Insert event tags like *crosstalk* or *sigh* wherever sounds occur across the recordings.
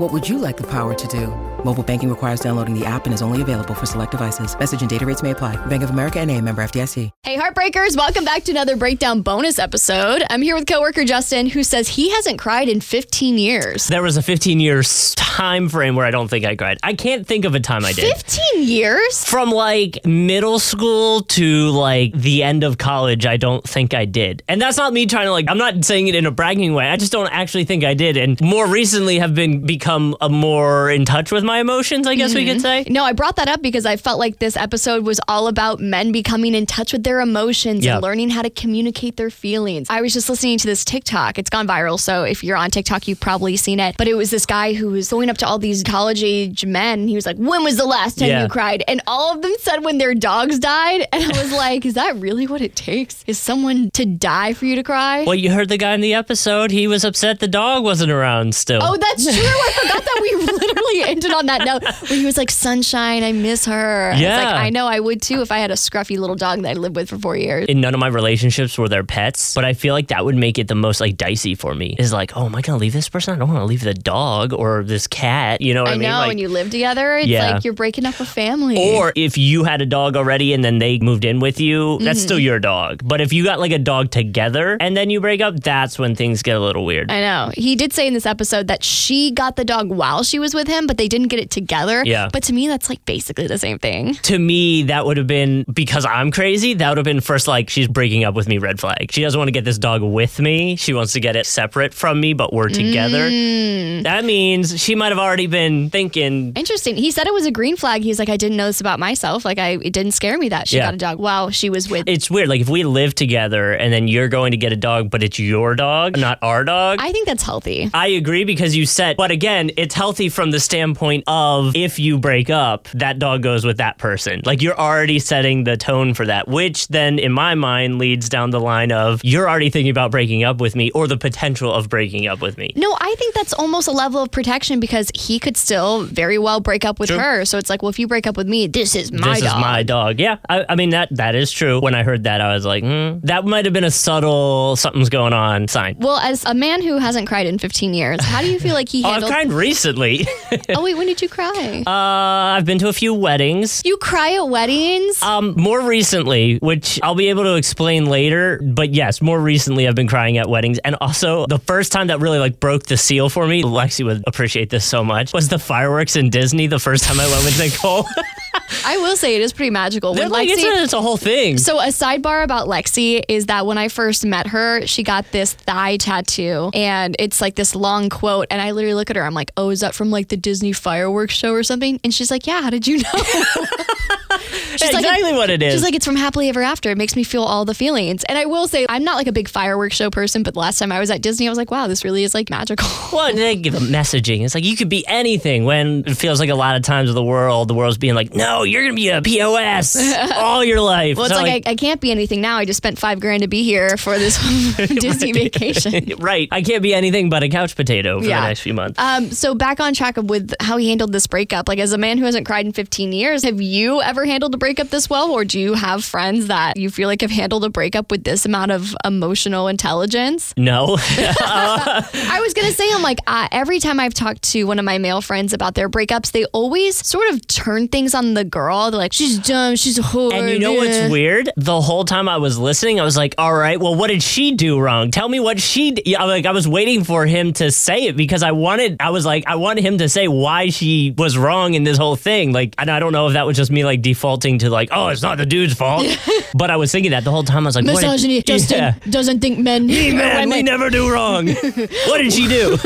What would you like the power to do? Mobile banking requires downloading the app and is only available for select devices. Message and data rates may apply. Bank of America and a member FDIC. Hey, Heartbreakers, welcome back to another Breakdown bonus episode. I'm here with coworker Justin, who says he hasn't cried in 15 years. There was a 15 year time frame where I don't think I cried. I can't think of a time I did. 15 years? From like middle school to like the end of college, I don't think I did. And that's not me trying to like, I'm not saying it in a bragging way. I just don't actually think I did. And more recently have been become a more in touch with my emotions, I guess we could mm-hmm. say. No, I brought that up because I felt like this episode was all about men becoming in touch with their emotions Yeah. and learning how to communicate their feelings. I was just listening to this TikTok. It's gone viral, so if you're on TikTok, you've probably seen it. But it was this guy who was going up to all these college age men. He was like, When was the last time Yeah. you cried? And all of them said when their dogs died. And I was *laughs* like, Is that really what it takes? Is someone to die for you to cry? Well, you heard the guy in the episode. He was upset the dog wasn't around still. Oh, that's true. *laughs* Forgot that we literally ended on that note where he was like, Sunshine, I miss her. It's Yeah. like, I know I would too if I had a scruffy little dog that I lived with for four years. in none of my relationships were their pets, but I feel like that would make it the most like dicey for me. Is like, oh, am I gonna leave this person? I don't want to leave the dog or this cat. You know what I, I mean? know Like- when you live together, it's Yeah. like you're breaking up a family. Or if you had a dog already and then they moved in with you, that's still Mm-hmm. your dog. But if you got like a dog together and then you break up, that's when things get a little weird. I know. He did say in this episode that she got the dog while she was with him, but they didn't get it together. Yeah. But to me, that's like basically the same thing. to me, that would have been because I'm crazy. That would have been first like she's breaking up with me, red flag. She doesn't want to get this dog with me. She wants to get it separate from me, but we're together. Mm. That means she might have already been thinking, Interesting. He said it was a green flag. He's like, I didn't know this about myself. Like, I it didn't scare me that she Yeah. got a dog while she was with. it's weird. Like if we live together and then you're going to get a dog, but it's your dog, not our dog. I think that's healthy. I agree because you said, but again, it's healthy from the standpoint of if you break up, that dog goes with that person. Like you're already setting the tone for that, which then in my mind leads down the line of you're already thinking about breaking up with me or the potential of breaking up with me. No, I think that's almost a level of protection because he could still very well break up with True. her. So it's like, well, if you break up with me, this is my dog. this dog. is my dog. Yeah, I, I mean that that is true. When I heard that, I was like, hmm, that might have been a subtle something's going on sign. well, as a man who hasn't cried in 15 years, how do you feel like he *laughs* Oh, I've handled? cried recently. *laughs* oh wait, when did you cry? uh, I've been to a few weddings. you cry at weddings? Um, more recently, which I'll be able to explain later, but yes, more recently I've been crying at weddings, and also the first time that really like broke the seal for me, Lexi would appreciate this so much, was the fireworks in Disney. The first time I went with Nicole, *laughs* I will say it is pretty magical. When like it's Lexi- a, it's a whole thing. So a sidebar about Lexi is that when I first met her, she got this thigh tattoo and it's like this long quote and I literally look at her I'm like, "Oh, is that from like the Disney fireworks show or something?" And she's like, "Yeah, how did you know?" *laughs* She's like, exactly what it is. She's like, it's from Happily Ever After. It makes me feel all the feelings. And I will say, I'm not like a big fireworks show person, but the last time I was at Disney, I was like, wow, this really is like magical. *laughs* Well, they give a messaging. It's like you could be anything when it feels like a lot of times of the world, the world's being like, no, you're going to be a POS *laughs* all your life. Well, it's So, like, I, I can't be anything now. I just spent five grand to be here for this *laughs* *laughs* Disney vacation. right. I can't be anything but a couch potato for Yeah. the next few months. Um, so back on track with how he handled this breakup. Like as a man who hasn't cried in 15 years, have you ever handled a breakup this well, or do you have friends that you feel like have handled a breakup with this amount of emotional intelligence? no. I was gonna say, I'm like, uh, every time I've talked to one of my male friends about their breakups, they always sort of turn things on the girl. They're like, she's dumb, she's a whore. And you know what's eh." weird? The whole time I was listening, I was like, "All right, well, what did she do wrong? Tell me what she." D-. Yeah, like I was waiting for him to say it because I wanted. I was like, I wanted him to say why she was wrong in this whole thing. Like, and I don't know if that was just me like defaulting to like, oh, it's not the dude's fault. *laughs* *laughs* but I was thinking that the whole time. I was like, what did- Misogyny. Justin Yeah. doesn't think men. *laughs* Man, we never do wrong. what did she do?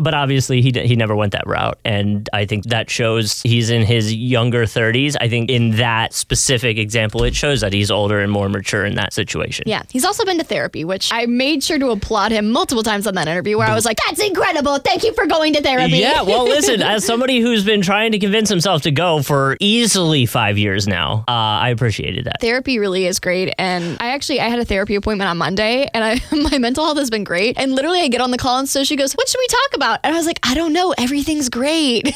but obviously, he d- he never went that route, and I think that shows he's in his younger 30s. I think in that specific example, it shows that he's older and more mature in that situation. Yeah, he's also been to therapy, which I made sure to applaud him multiple times on that interview where I was like, that's incredible. Thank you for going to therapy. Yeah, well, *laughs* listen, as somebody who's been trying to convince himself to go for easily five years now, uh, I appreciated that. therapy really is great and i actually i had a therapy appointment on monday and i *laughs* my mental health has been great and literally i get on the call and so she goes what should we talk about and i was like i don't know everything's great *laughs* and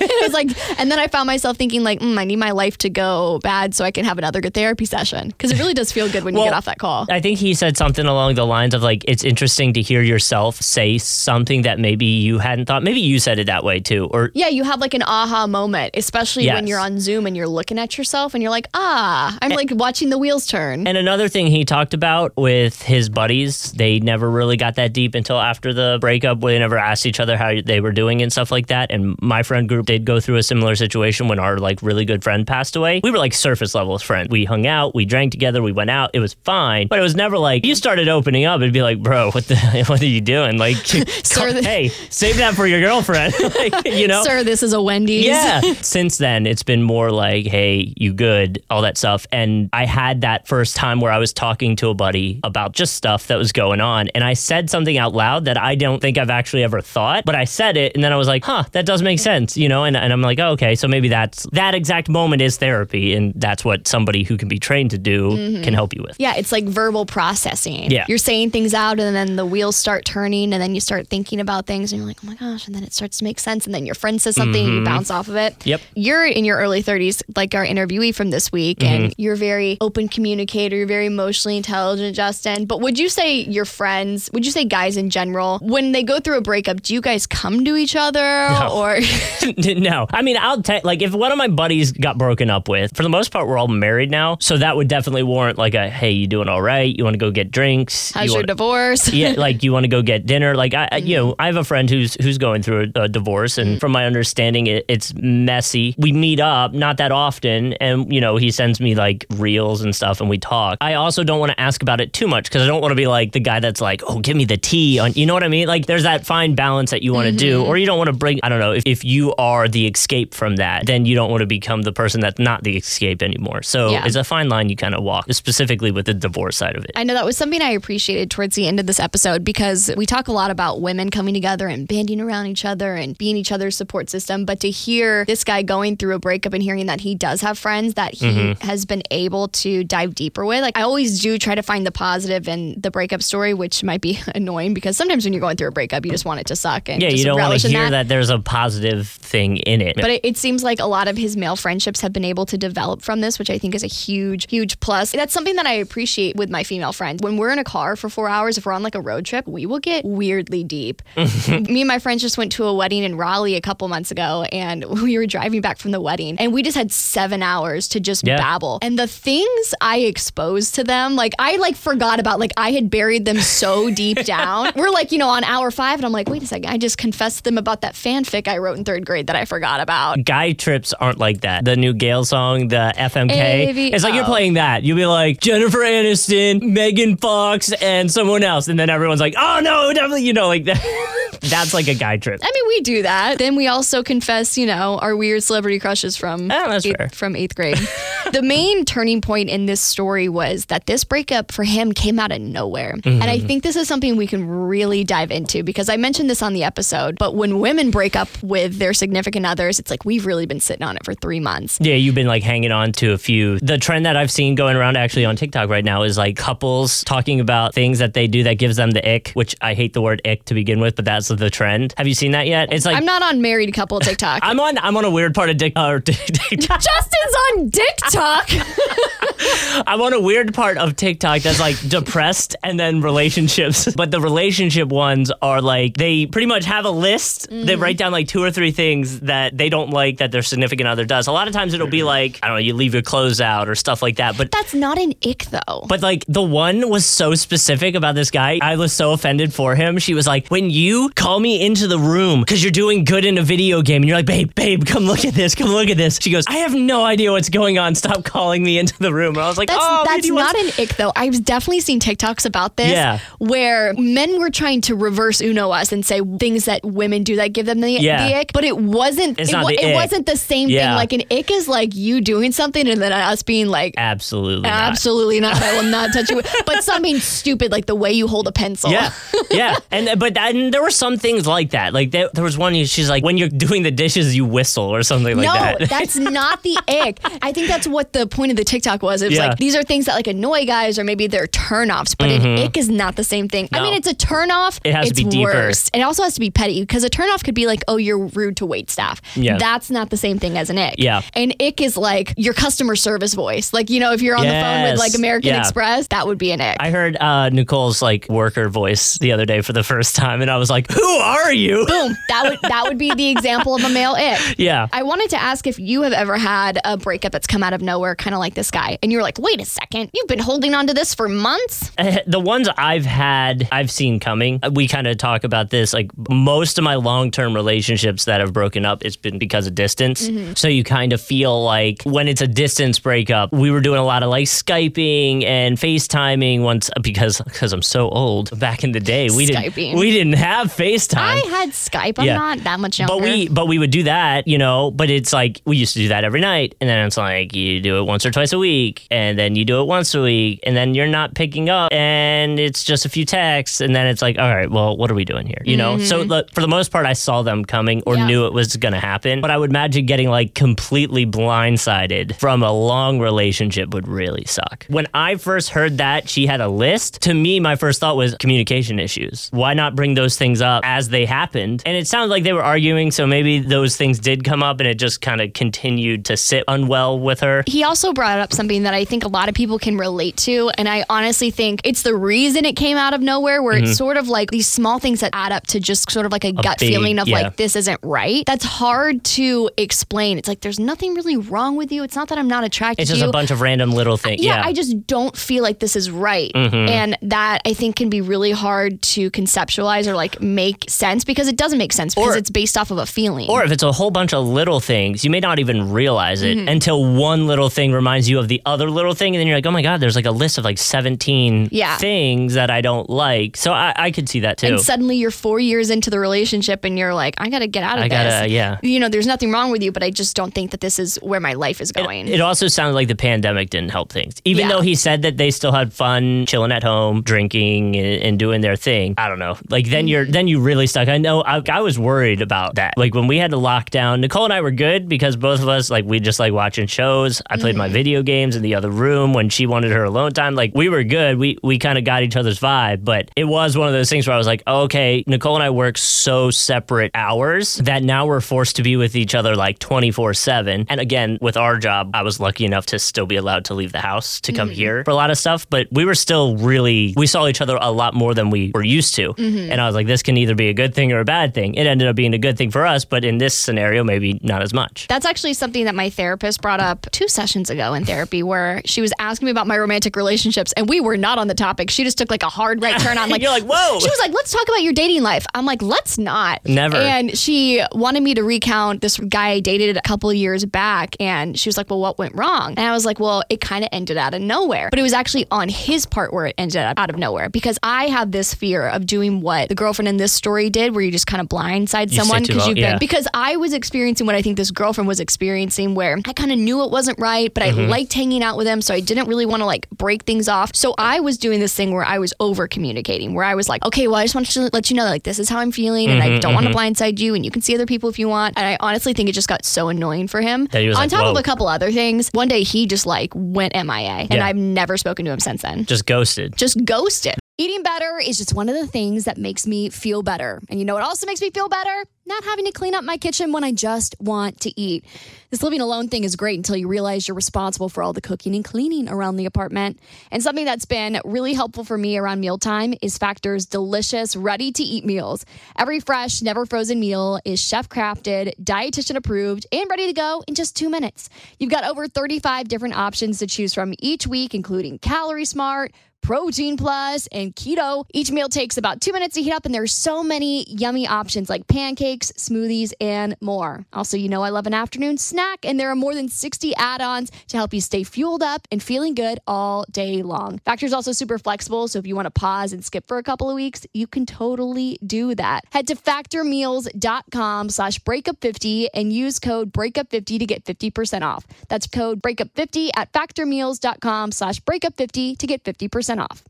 i was like and then i found myself thinking like mm, i need my life to go bad so i can have another good therapy session because it really does feel good when you get off that call I think he said something along the lines of like, it's interesting to hear yourself say something that maybe you hadn't thought. Maybe you said it that way too, or yeah, you have like an aha moment, especially when you're on Zoom and you're looking at yourself and you're like, ah, I'm like watching the wheels turn. And another thing he talked about with his buddies, they never really got that deep until after the breakup. Where they never asked each other how they were doing and stuff like that. And my friend group did go through a similar situation when our like really good friend passed away. We were like surface level friends. We hung out, we drank together, we went out. It was fine, but it was never like you started opening up. It'd be like, bro, what the *laughs* what are you doing? Like, *laughs* *laughs* Sir, the- hey, save that for your girlfriend. like, you know, Sir, this is a Wendy's. yeah. Since then, it's been more like, hey, you good, all that stuff. And I had that first time where I was talking to a buddy about just stuff that was going on. And I said something out loud that I don't think I've actually ever thought, but I said it. And then I was like, huh, that does make sense, you know? And, and I'm like, oh, okay, so maybe that's that exact moment is therapy. And that's what somebody who can be trained to do can help you with. Yeah, it's like verbal processing. Yeah. You're saying things out and then the wheels start turning and then you start thinking about things and you're like, oh my gosh, and then it starts to make sense. And then your friend says something and you bounce off of it. Mm-hmm. Yep. You're in your early 30s, like our interviewee from this week, Mm-hmm. and you're very open communicator, you're very emotionally intelligent, Justin. But would you say your friends, would you say guys in general, when they go through a breakup, do you guys come to each other or *laughs* no, I mean, I'll like if one of my buddies got broken up with. For the most part, we're all married now, so that would definitely warrant like a hey, you doing all right? You want to go get drinks? how's you your wanna- divorce? yeah, *laughs* like you want to go get dinner. Like I, I- you know, mm-hmm. I have a friend who's who's going through a, a divorce, and mm. from my understanding, it, it's messy. We meet up not that often, and you know, he sends me like reels and stuff, and we talk. I also don't want to ask about it too much because I don't want to be like the guy that's like, oh, give me the tea on. You know what I mean? Like there's that fine balance that you want to do, mm-hmm. or you don't want to bring. I don't know if if you are the escape from that, then you don't want to become the person that's not the escape anymore. So Yeah. it's a fine line you kind of walk, specifically with the divorce side of it. I know that was something I appreciated towards the end of this episode because we talk a lot about women coming together and banding around each other and being each other's support system. But to hear this guy going through a breakup and hearing that he does have friends that he Mm-hmm. has been able to dive deeper with, like I always do try to find the positive in the breakup story, which might be *laughs* annoying because sometimes when you're going through a breakup, you just want it to suck and Yeah, you don't want to hear that. there's a positive thing in it. but it, it seems like a lot of his male friendships have been able to develop from this, which I think is a huge, huge plus. That's something that I appreciate with my female friends. When we're in a car for four hours, if we're on like a road trip, we will get weirdly deep. *laughs* Me and my friends just went to a wedding in Raleigh a couple months ago, and *laughs* we were driving back from the wedding, and we just had seven hours to just Yeah. babble. And the things I exposed to them, like I like forgot about, like I had buried them so *laughs* deep down. We're like, you know, on hour five, and I'm like, wait a second, I just confessed to them about that fanfic I wrote in third grade that I forgot about. Guy trips aren't like that. The new Gale song, the FMK, AV it's like you're oh. playing that. You'll be like Jennifer Aniston, Megan Fox, and someone else, and then everyone's like, "Oh no, definitely," you know, like that. *laughs* That's like a guy trip. I mean, we do that. Then we also confess, you know, our weird celebrity crushes from Oh, that's eighth, fair. from eighth grade. *laughs* the main turning point in this story was that this breakup for him came out of nowhere, and I mm-hmm. think this is something we can really dive into because I mentioned this on the episode. But when women break up with their significant others, it's like we've really been sitting on it for three months. Yeah, you've been like hanging on to a few. The trend that I've seen going around actually on TikTok right now is like couples talking about things that they do that gives them the ick, which I hate the word ick to begin with, but that's the trend. Have you seen that yet? It's like I'm not on married couple TikTok. *laughs* I'm on I'm on a weird part of Dick uh, *laughs* TikTok. Justin's on TikTok. *laughs* I'm on a weird part of TikTok that's like depressed and then relationships. But the relationship ones are like they pretty much have a list. They write down like two or three things that they don't like that their significant other does. A lot of times it'll be mm-hmm. like, I don't know, you leave your clothes out or stuff like that. But That's not an ick though. but like the one was so specific about this guy. I was so offended for him. She was like, when you call me into the room because you're doing good in a video game. And you're like, babe, babe, come look at this. Come look at this. She goes, I have no idea what's going on. Stop calling me into the room. And I was like, That's oh, that's not what's- an ick though. I've definitely seen TikToks about this Yeah. where men were trying to reverse Uno us and say things that women do that give them the, Yeah. the ick, but it wasn't It's it, not wa- the it ick. Wasn't the same Yeah. thing. Like an ick is like you doing something and then us being like Absolutely. Absolutely not. I will not touch you. *laughs* But something stupid like the way you hold a pencil. Yeah, yeah, and but and there were some things like that. Like there, there was one. She's like, when you're doing the dishes, you whistle or something like no, that. No, that's *laughs* not the ick. I think that's what the point of the TikTok was. It was Yeah. like these are things that like annoy guys or maybe they're turnoffs, but an ick is not the same thing. I Mm-hmm. Mean, it's a turnoff. It has to it's be deeper. worse. It also has to be petty because a turnoff could be like, oh, you're rude to wait staff. Yeah. That's not the same thing as an ick. Yeah. An ick is like your customer service voice. Like, you know, if you're on the phone with like American Yeah. Express, that would be an ick. I heard uh, Nicole's like worker voice the other day for the first time, and I was like, "Who are you?" *laughs* Boom. That would that would be the example of a male ick. Yeah. I wanted to ask if you have ever had a breakup that's come out of nowhere, kind of like this guy, and you're like, wait a second, you've been holding on to this for months? the ones I've had, I've seen coming. We kind of talk about this. Like most of my long term relationships that have broken up, it's been because of distance. Mm-hmm. So you kind of feel like when it's a distance breakup, we were doing a lot of like Skyping and FaceTiming once because because I'm so old. Back in the day, we Skyping. didn't we didn't have FaceTime. I had Skype. I'm Yeah. not that much younger. But we but we would do that, you know, but it's like we used to do that every night and then it's like you do it once or twice a week and then you do it once a week and then you're not picking up and it's just a few texts and then it's like all right, well, what are we doing here? You know? So the, for the most part I saw them coming or Mm-hmm. Yeah. knew it was going to happen, but I would imagine getting like completely blindsided from a long relationship would really suck. When I first heard that she had a list, to me my first thought was communication issues. Why not bring those things up as they happened? And it sounded like they were arguing, so maybe those things did come up and it just kind of continued to sit unwell with her. he also brought up something that I think a lot of people can relate to. And I honestly think it's the reason it came out of nowhere, where it's mm-hmm. sort of like these small things that add up to just sort of like a, gut big- feeling of yeah. like, this isn't right. That's hard to explain. It's like, there's nothing really wrong with you. It's not that I'm not attracted It's to just you. a bunch of random little things. yeah, Yeah. I just don't feel like this is right. And that I think can be really hard to conceptualize or like make sense because it doesn't make sense because Or- it's based off of a feeling. Or if it's a whole bunch of little things, you may not even realize it Mm-hmm. until one little thing reminds you of the other little thing. And then you're like, oh my God, there's like a list of like 17 Yeah. things that I don't like. So I, I could see that too. and suddenly you're four years into the relationship and you're like, I gotta get out of I this. gotta, yeah. You know, there's nothing wrong with you, but I just don't think that this is where my life is going. It also sounds like the pandemic didn't help things. Even Yeah. though he said that they still had fun chilling at home, drinking and, and doing their thing. I don't know. Like then you're mm-hmm. then you really stuck. I know I, I was worried about that. Like when we had to lock down, Nicole and I were good because both of us like we just like watching shows. I played my mm-hmm. video games in the other room when she wanted her alone time. Like we were good. We we kind of got each other's vibe, but it was one of those things where I was like, okay, Nicole and I work so separate hours that now we're forced to be with each other like 24 7. And again, with our job, I was lucky enough to still be allowed to leave the house to come mm-hmm. here for a lot of stuff, but we were still really, we saw each other a lot more than we were used to. Mm-hmm. And I was like, this can either be a good thing or a bad thing. It ended up being a good thing for us, but in this scenario, maybe not as much. That's actually something that my therapist brought up two sessions ago in therapy, where she was asking me about my romantic relationships, and we were not on the topic. She just took like a hard right turn on, *laughs* like You're like, whoa. She was like, "Let's talk about your dating life." I'm like, "Let's not." Never. And she wanted me to recount this guy I dated a couple years back, and she was like, "Well, what went wrong?" And I was like, "Well, it kind of ended out of nowhere, but it was actually on his part where it ended up out of nowhere because I have this fear of doing what the girlfriend in this story did, where you just kind of blindside You someone because you've yeah. been because I was experiencing what I think this girlfriend was experiencing, where I kind of knew it wasn't right, but I Mm-hmm. liked hanging out with him, so I didn't really want to like break things off. So I was doing this thing where I was over communicating, where I was like, okay, well, I just want to let you know that like this is how I'm feeling, and Mm-hmm, I don't want to blindside you, and you can see other people if you want. And I honestly think it just got so annoying for him. That he was On like, top of "Whoa." a couple other things, one day he just like went MIA, and Yeah. I've never spoken to him since then Just ghosted. just ghosted. Eating better is just one of the things that makes me feel better. And you know what also makes me feel better? Not having to clean up my kitchen when I just want to eat. This living alone thing is great until you realize you're responsible for all the cooking and cleaning around the apartment. And something that's been really helpful for me around mealtime is Factor's delicious, ready to eat meals. Every fresh, never frozen meal is chef crafted, dietitian approved, and ready to go in just two minutes. You've got over 35 different options to choose from each week, including Calorie Smart Protein Plus, and Keto. Each meal takes about two minutes to heat up, and there's so many yummy options like pancakes, smoothies, and more. Also, you know I love an afternoon snack, and there are more than 60 add-ons to help you stay fueled up and feeling good all day long. Factor's also super flexible, so if you want to pause and skip for a couple of weeks, you can totally do that. Head to factormeals.com slash breakup50 and use code breakup50 to get 50% off. That's code breakup50 at factormeals.com slash breakup50 to get 50% off.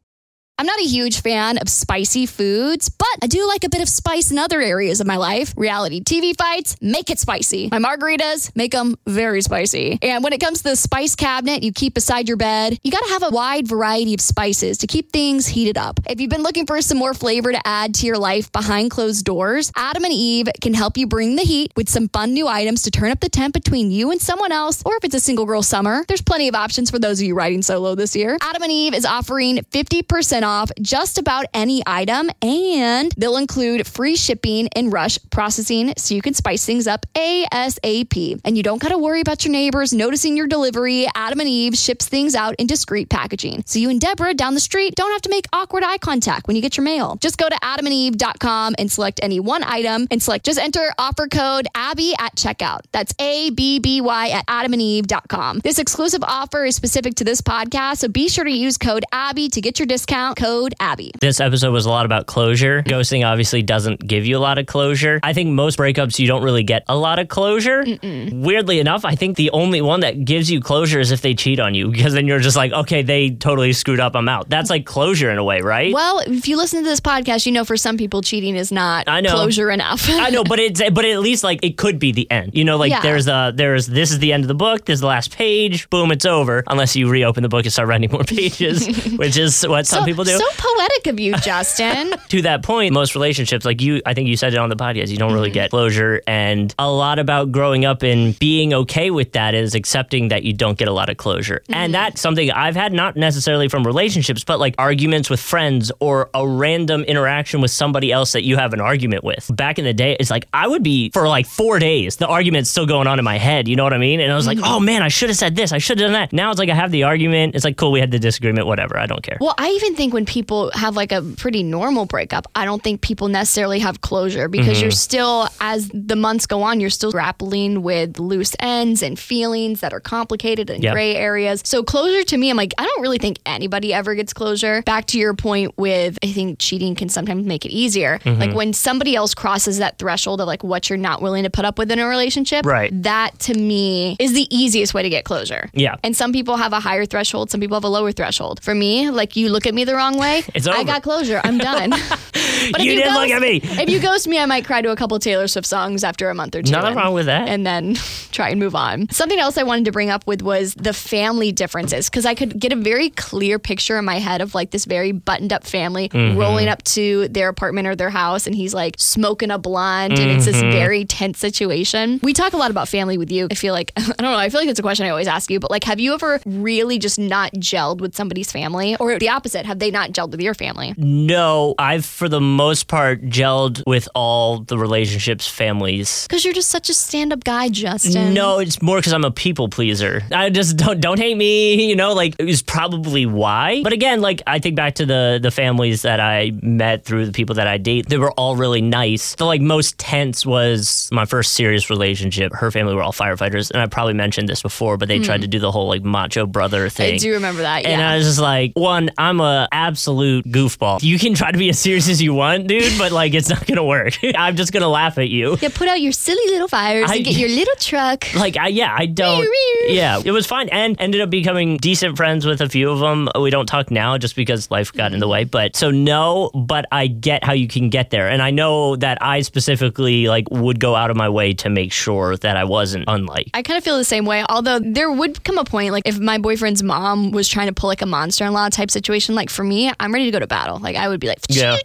I'm not a huge fan of spicy foods, but I do like a bit of spice in other areas of my life. Reality TV fights, make it spicy. My margaritas, make them very spicy. And when it comes to the spice cabinet you keep beside your bed, you gotta have a wide variety of spices to keep things heated up. If you've been looking for some more flavor to add to your life behind closed doors, Adam and Eve can help you bring the heat with some fun new items to turn up the temp between you and someone else, or if it's a single girl summer, there's plenty of options for those of you riding solo this year. Adam and Eve is offering 50% off just about any item, and they'll include free shipping and rush processing so you can spice things up ASAP. And you don't got to worry about your neighbors noticing your delivery. Adam and Eve ships things out in discreet packaging. So you and Deborah down the street don't have to make awkward eye contact when you get your mail. Just go to adamandeve.com and select any one item and select just enter offer code Abby at checkout. That's A B B Y at adamandeve.com. This exclusive offer is specific to this podcast, so be sure to use code Abby to get your discount. Code Abby. This episode was a lot about closure. Ghosting obviously doesn't give you a lot of closure. I think most breakups you don't really get a lot of closure. Weirdly enough, I think the only one that gives you closure is if they cheat on you because then you're just like, okay, they totally screwed up. I'm out. That's like closure in a way, right? Well, if you listen to this podcast, you know for some people cheating is not I know. closure enough. I know, but *laughs* it's but at least like it could be the end. You know, like Yeah. there's a there's this is the end of the book. This is the last page. Boom, it's over. Unless you reopen the book and start writing more *laughs* pages, *laughs* which is what some so, people do. So poetic of you, *laughs* Justin. to that point, most relationships, like you, I think you said it on the podcast, you don't really Mm-hmm. get closure. And a lot about growing up and being okay with that is accepting that you don't get a lot of closure. Mm-hmm. And that's something I've had not necessarily from relationships, but like arguments with friends or a random interaction with somebody else that you have an argument with. Back in the day, it's like I would be for like four days, the argument's still going on in my head. You know what I mean? And I was like, Mm-hmm. oh man, I should have said this. I should have done that. Now it's like I have the argument. It's like, cool, we had the disagreement, whatever. I don't care. Well, I even think when people have like a pretty normal breakup, I don't think people necessarily have closure because Mm-hmm. you're still, as the months go on, you're still grappling with loose ends and feelings that are complicated and Yeah. gray areas. So, closure to me, I'm like, I don't really think anybody ever gets closure. Back to your point with, I think cheating can sometimes make it easier. Mm-hmm. Like when somebody else crosses that threshold of like what you're not willing to put up with in a relationship, Right. that to me is the easiest way to get closure. Yeah. And some people have a higher threshold, some people have a lower threshold. For me, like you look at me the wrong way, *laughs* It's I got closure. I'm done. *laughs* but You didn't look at me. If you ghost me, I might cry to a couple Taylor Swift songs after a month or two. Nothing wrong with that. And then *laughs* try and move on. Something else I wanted to bring up with was the family differences because I could get a very clear picture in my head of like this very buttoned up family Mm-hmm. rolling up to their apartment or their house and he's like smoking a blunt and it's this Mm-hmm. very tense situation. We talk a lot about family with you. I feel like, I don't know, I feel like it's a question I always ask you, but like, have you ever really just not gelled with somebody's family or the opposite? Have they not gelled with your family? No, I've for the most part gelled with all the relationships, families. Because you're just such a stand up guy, Justin. No, it's more because I'm a people pleaser. I just don't don't hate me. You know, like is probably why. But again, like I think back to the the families that I met through the people that I date. They were all really nice. The like most tense was my first serious relationship. Her family were all firefighters, and I probably mentioned this before, but they tried hmm. to do the whole like macho brother thing. I do remember that. And. I was just like, one, I'm a absolute goofball. You can try to be as serious as you want, dude, but like it's not gonna work. *laughs* I'm just gonna laugh at you. Yeah, put out your silly little fires I- and get your little truck. *laughs* Like I yeah, I don't Yeah, it was fine and ended up becoming decent friends with a few of them. We don't talk now just because life got in the way. But so no, but I get how you can get there. And I know that I specifically like would go out of my way to make sure that I wasn't unlike. I kind of feel the same way. Although there would come a point, like if my boyfriend's mom was trying to pull like a monster in law type situation, like for me, I'm ready to go to battle. Like I would be like, Yeah.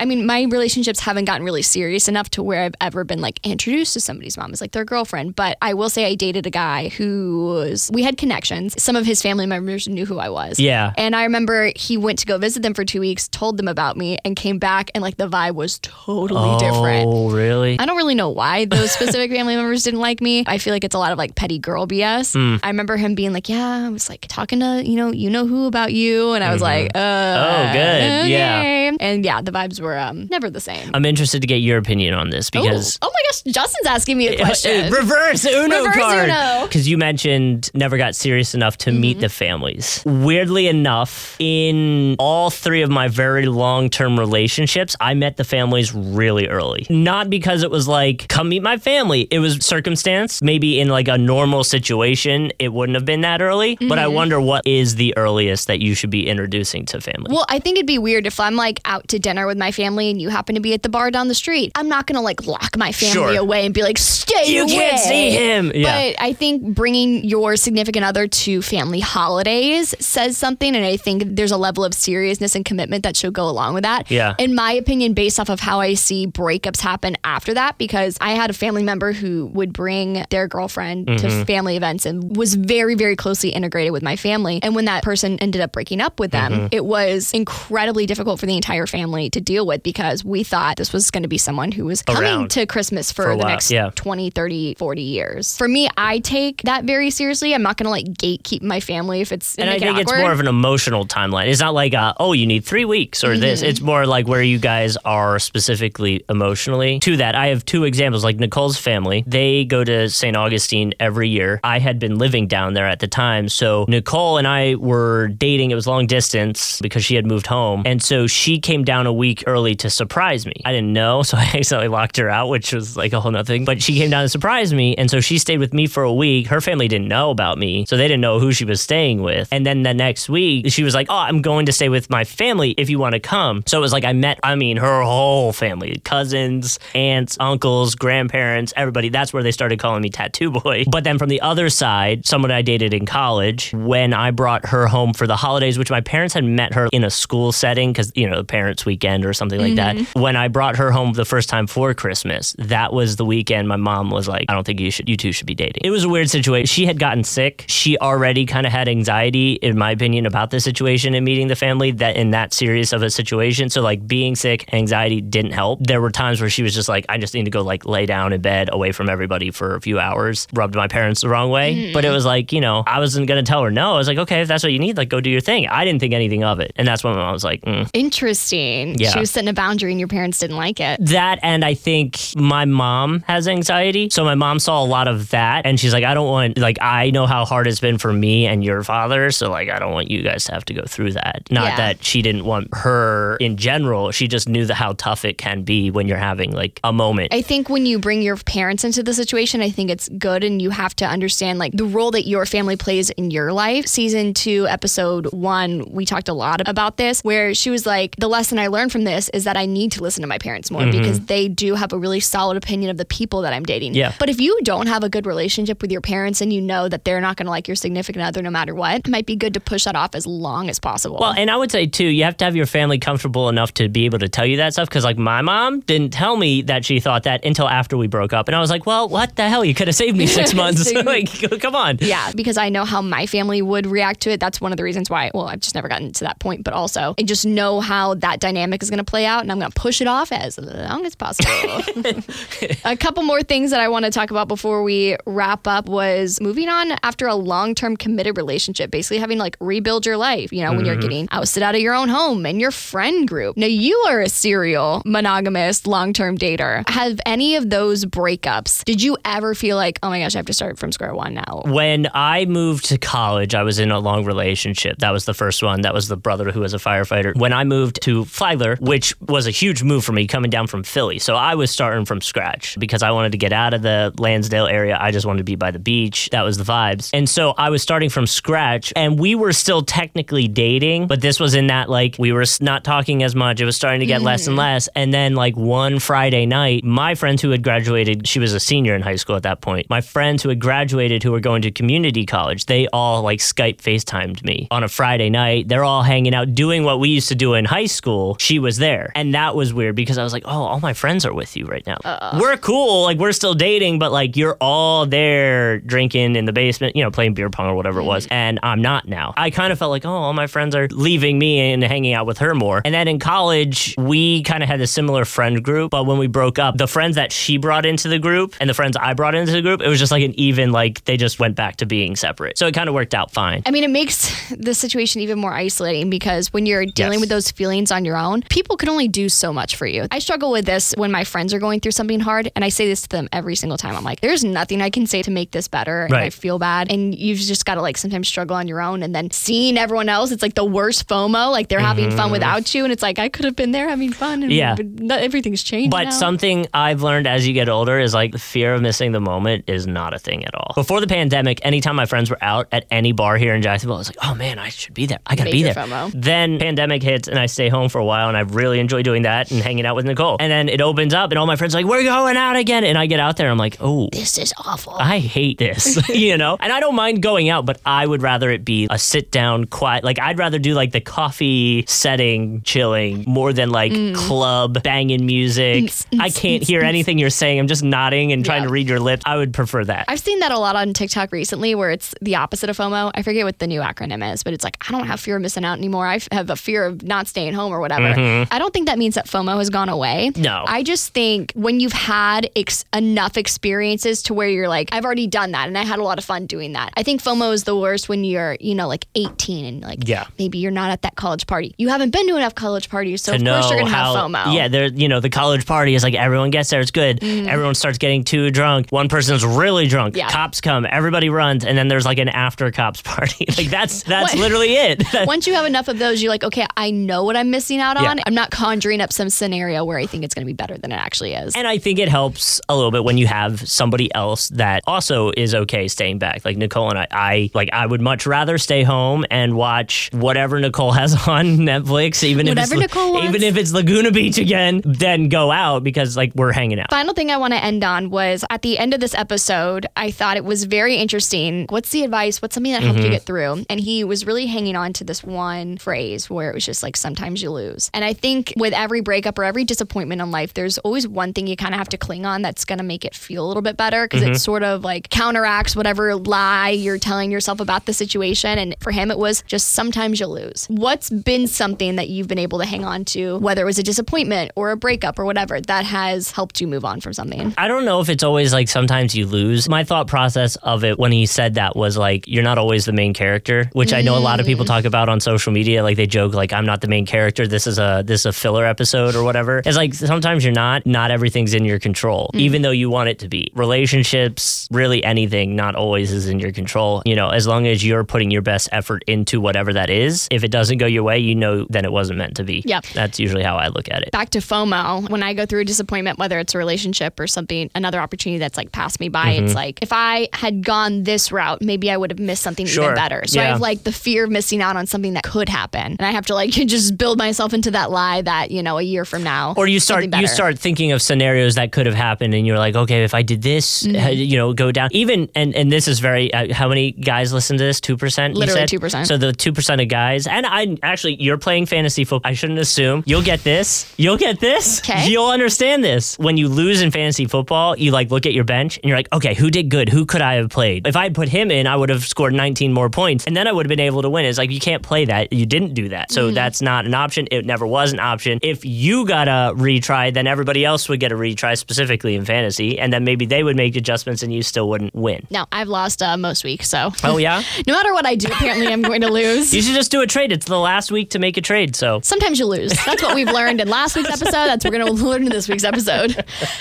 I mean, my relationships haven't gotten really serious enough to where I've ever been like introduced to somebody's mom as like their girlfriend. But I will say I dated a guy who was, we had connections. Some of his family members knew who I was. Yeah. And I remember he went to go visit them for two weeks, told them about me, and came back, and like the vibe was totally different. Oh, really? I don't really know why those specific *laughs* family members didn't like me. I feel like it's a lot of like petty girl BS. Hmm. I remember him being like, "Yeah, I was like talking to you know, you know who about you," and I was like, "Uh, Oh, good. Yeah. Okay." And yeah, the vibes were um never the same. I'm interested to get your opinion on this because oh, oh my gosh, Justin's asking me a *laughs* question. Reverse Uno Reverse card. Because you mentioned never got serious enough to Mm-hmm. meet the families. Weirdly enough, in all three of my very long term relationships, I met the families really early. Not because it was like, come meet my family. It was circumstance. Maybe in like a normal situation, it wouldn't have been that early. But I wonder what is the earliest that you should be introducing to family. Well, I think it'd be weird if I'm like out to dinner with my family and you happen to be at the bar down the street. I'm not gonna like lock my family Sure. away and be like, "Stay You away." can't see him. Yeah. But I think bringing your significant other to family holidays says something, and I think there's a level of seriousness and commitment that should go along with that. Yeah. In my opinion, based off of how I see breakups happen after that, because I had a family member who would bring their girlfriend Mm-hmm. to family events and was very, very closely integrated with my family. And when that person ended up breaking up with them, Mm-hmm. it was incredibly difficult for the entire family to deal with because we thought this was going to be someone who was coming Around. to Christmas for, For the while, next yeah. 20, 30, 40 years. For me, I take that very seriously. I'm not going to like gatekeep my family if it's And I make it think it's more of an emotional timeline. It's not like, uh, oh, you need three weeks or this. Mm-hmm. It's more like where you guys are specifically emotionally. To that, I have two examples. Like Nicole's family, they go to St. Augustine every year. I had been living down there at the time. So Nicole and I were dating. It was long distance because she had moved home. And so she came down a week early to surprise me. I didn't know. *laughs* So I accidentally locked her out, which was like a whole nother thing. But she came down to surprise me. And so she stayed with me for a week. Her family didn't know about me. So they didn't know who she was staying with. And then the next week, she was like, Oh, I'm going to stay with my family if you want to come. So it was like I met, I mean, her whole family cousins, aunts, uncles, grandparents, everybody. That's where they started calling me Tattoo Boy. *laughs* But then from the other side, someone I dated in college, when I brought her home for the holidays, which my parents had met her in a school setting because, you know, parents' weekend or something like that. When I brought her home the first time for Christmas, that was the weekend my mom was like, I don't think you should, you two should be dating. It was a weird situation. She had gotten sick. She already kind of had anxiety, in my opinion, about the situation and meeting the family that in that serious of a situation. So like being sick, anxiety didn't help. There were times where she was just like, I just need to go like lay down in bed away from everybody for a few hours. Rubbed my parents the wrong way. But it was like, you know, I wasn't gonna tell her no. I was like, okay, if that's what you need, like go do your thing. I didn't think anything of it. And that's when I was like, mm. Interesting. Yeah. She was setting a boundary and your parents didn't like it. that and I think my mom has anxiety. So my mom saw a lot of that and she's like, I don't want like I know how hard it's been for me and your father. So like I don't want you guys to have to go through that. Not Yeah. that she didn't want her in general. She just knew the, how tough it can be when you're having like a moment. I think when you bring your parents into the situation, I think it's good and you have to understand like the role that your family plays in your life. Season two, episode one, we talked a lot about this, where she was like, the lesson I learned from this is that I need to listen to my parents more mm-hmm. because they do have a really solid opinion of the people that I'm dating. Yeah. But if you don't have a good relationship with your parents and you know that they're not going to like your significant other no matter what, it might be good to push that off as long as possible. Well, and I would say too, you have to have your family comfortable enough to be able to tell you that stuff. Because like my mom didn't tell me that she thought that until after we broke up, and I was like, well, what the hell? You could have saved me six *laughs* months. Me. *laughs* like, *laughs* come on. Yeah, because I know how my family would react to it. That's one of the reasons why, well, I've just never gotten to that point, but also I just know how that dynamic is going to play out and I'm going to push it off as long as possible. *laughs* a couple more things that I want to talk about before we wrap up was moving on after a long term committed relationship, basically having like rebuild your life, you know, when you're mm-hmm. getting ousted out of your own home and your friend group. Now, you are a serial monogamous long term dater. Have any of those breakups, did you ever feel like, oh my gosh, I have to start from square one now? When I moved to college, I was in a long relationship. That was the first one. That was the brother who was a firefighter. When I moved to Flagler, which was a huge move for me coming down from Philly. So I was starting from scratch because I wanted to get out of the Lansdale area. I just wanted to be by the beach. That was the vibes. And so I was starting from scratch and we were still technically dating, but this was in that like we were not talking as much. It was starting to get less and mm-hmm. less. And then like one Friday night, my friends who had graduated, she was a senior in high school at that point. My friends who had graduated who were going to community college, they all like Skype FaceTimed me on a Friday night. They're all hanging out doing what we used to do in high school school, she was there. And that was weird because I was like, oh, all my friends are with you right now. Uh-uh. We're cool. Like, we're still dating, but like, you're all there drinking in the basement, you know, playing beer pong or whatever it was. Mm-hmm. And I'm not now. I kind of felt like, oh, all my friends are leaving me and hanging out with her more. And then in college, we kind of had a similar friend group. But when we broke up, the friends that she brought into the group and the friends I brought into the group, it was just like an even, like, they just went back to being separate. So it kind of worked out fine. I mean, it makes *laughs* the situation even more isolating because when you're dealing Yes. with those feelings on your own, people can only do so much for you. I struggle with this when my friends are going through something hard, and I say this to them every single time. I'm like, there's nothing I can say to make this better, and I feel bad. And you've just got to like sometimes struggle on your own, and then seeing everyone else, it's like the worst FOMO. Like they're having fun without you, and it's like I could have been there having fun, and Mm-hmm. Yeah. but not, everything's changed. But now. something I've learned as you get older is like the fear of missing the moment is not a thing at all. Before the pandemic, anytime my friends were out at any bar here in Jacksonville, I was like, oh man, I should be there. I gotta be there. FOMO. Then pandemic hits and I stay home for a while and I really enjoy doing that and hanging out with Nicole. And then it opens up and all my friends are like, we're going out again. And I get out there and I'm like, oh, this is awful. I hate this, *laughs* you know? And I don't mind going out, but I would rather it be a sit down, quiet. Like, I'd rather do like the coffee setting, chilling, more than like Mm. club, banging music. I can't hear anything you're saying. I'm just nodding and trying Yeah. to read your lips. I would prefer that. I've seen that a lot on TikTok recently where it's the opposite of FOMO. I forget what the new acronym is, but it's like, I don't have fear of missing out anymore. I have a fear of not staying home or whatever. I don't think that means that FOMO has gone away. Mm-hmm. No. I just think when you've had ex- enough experiences to where you're like, I've already done that and I had a lot of fun doing that. I think FOMO is the worst when you're, you know, like 18 and like, Yeah. maybe you're not at that college party. You haven't been to enough college parties, so to of course you're going to have FOMO. yeah, there, you know, the college party is like everyone gets there, it's good. Everyone starts getting too drunk. One person's really drunk. Mm. Yeah. Cops come, everybody runs, and then there's like an after cops *laughs* party. like that's that's literally it. *laughs* Once you have enough of those, you're like, okay, I know what I'm missing out Yeah. on. I'm not conjuring up some scenario where I think it's going to be better than it actually is. And I think it helps a little bit when you have somebody else that also is okay staying back. Like Nicole and I, I like I would much rather stay home and watch whatever Nicole has *laughs* on Netflix, even Whatever if it's Nicole wants. even if it's Laguna Beach again, than go out because like we're hanging out. Final thing I want to end on was at the end of this episode, I thought it was very interesting. What's the advice? What's something that helped Mm-hmm. you get through? And he was really hanging on to this one phrase where it was just like, sometimes you lose. And I think with every breakup or every disappointment in life, there's always one thing you kind of have to cling on that's going to make it feel a little bit better because Mm-hmm. it sort of like counteracts whatever lie you're telling yourself about the situation. And for him, it was just sometimes you lose. What's been something that you've been able to hang on to, whether it was a disappointment or a breakup or whatever, that has helped you move on from something? I don't know if it's always like sometimes you lose. My thought process of it when he said that was like you're not always the main character, which I know a lot of people talk about on social media. Like they joke like I'm not the main character. Or this is a this is a filler episode or whatever. It's like sometimes you're not. Not everything's in your control, even though you want it to be. Relationships, really anything, not always is in your control. You know, as long as you're putting your best effort into whatever that is. If it doesn't go your way, you know then it wasn't meant to be. Yep. That's usually how I look at it. back to FOMO, when I go through a disappointment, whether it's a relationship or something, another opportunity that's like passed me by, Mm-hmm. it's like if I had gone this route, maybe I would have missed something Sure. even better. So I have like the fear of missing out on something that could happen. And I have to like *laughs* just build myself into that lie that, you know, a year from now. or you start you start thinking of scenarios that could have happened and you're like okay if i did this Mm-hmm. you know go down. Even and and this is very uh, how many guys listen to this? 2% Literally you said? 2%. so the 2% of guys and i actually you're playing fantasy football i shouldn't assume. You'll get this. You'll get this. 'Kay. you'll understand this. When you lose in fantasy football you like look at your bench and you're like okay who did good? Who could i have played? If i had put him in i would have scored 19 more points and then i would have been able to win. It's like you can't play that. You didn't do that. So that's not an option it never was an option if you got a retry then everybody else would get a retry specifically in fantasy and then maybe they would make adjustments and you still wouldn't win now, I've lost uh, most weeks. So oh yeah *laughs* no matter what I do, apparently I'm going to lose. you should just do a trade it's the last week to make a trade so Sometimes you lose. That's what we've learned in last week's episode. That's what we're going to learn in this week's episode.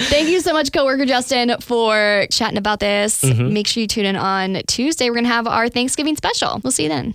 Thank you so much, coworker Justin, for chatting about this. Make sure you tune in on Tuesday. We're going to have our Thanksgiving special. We'll see you then.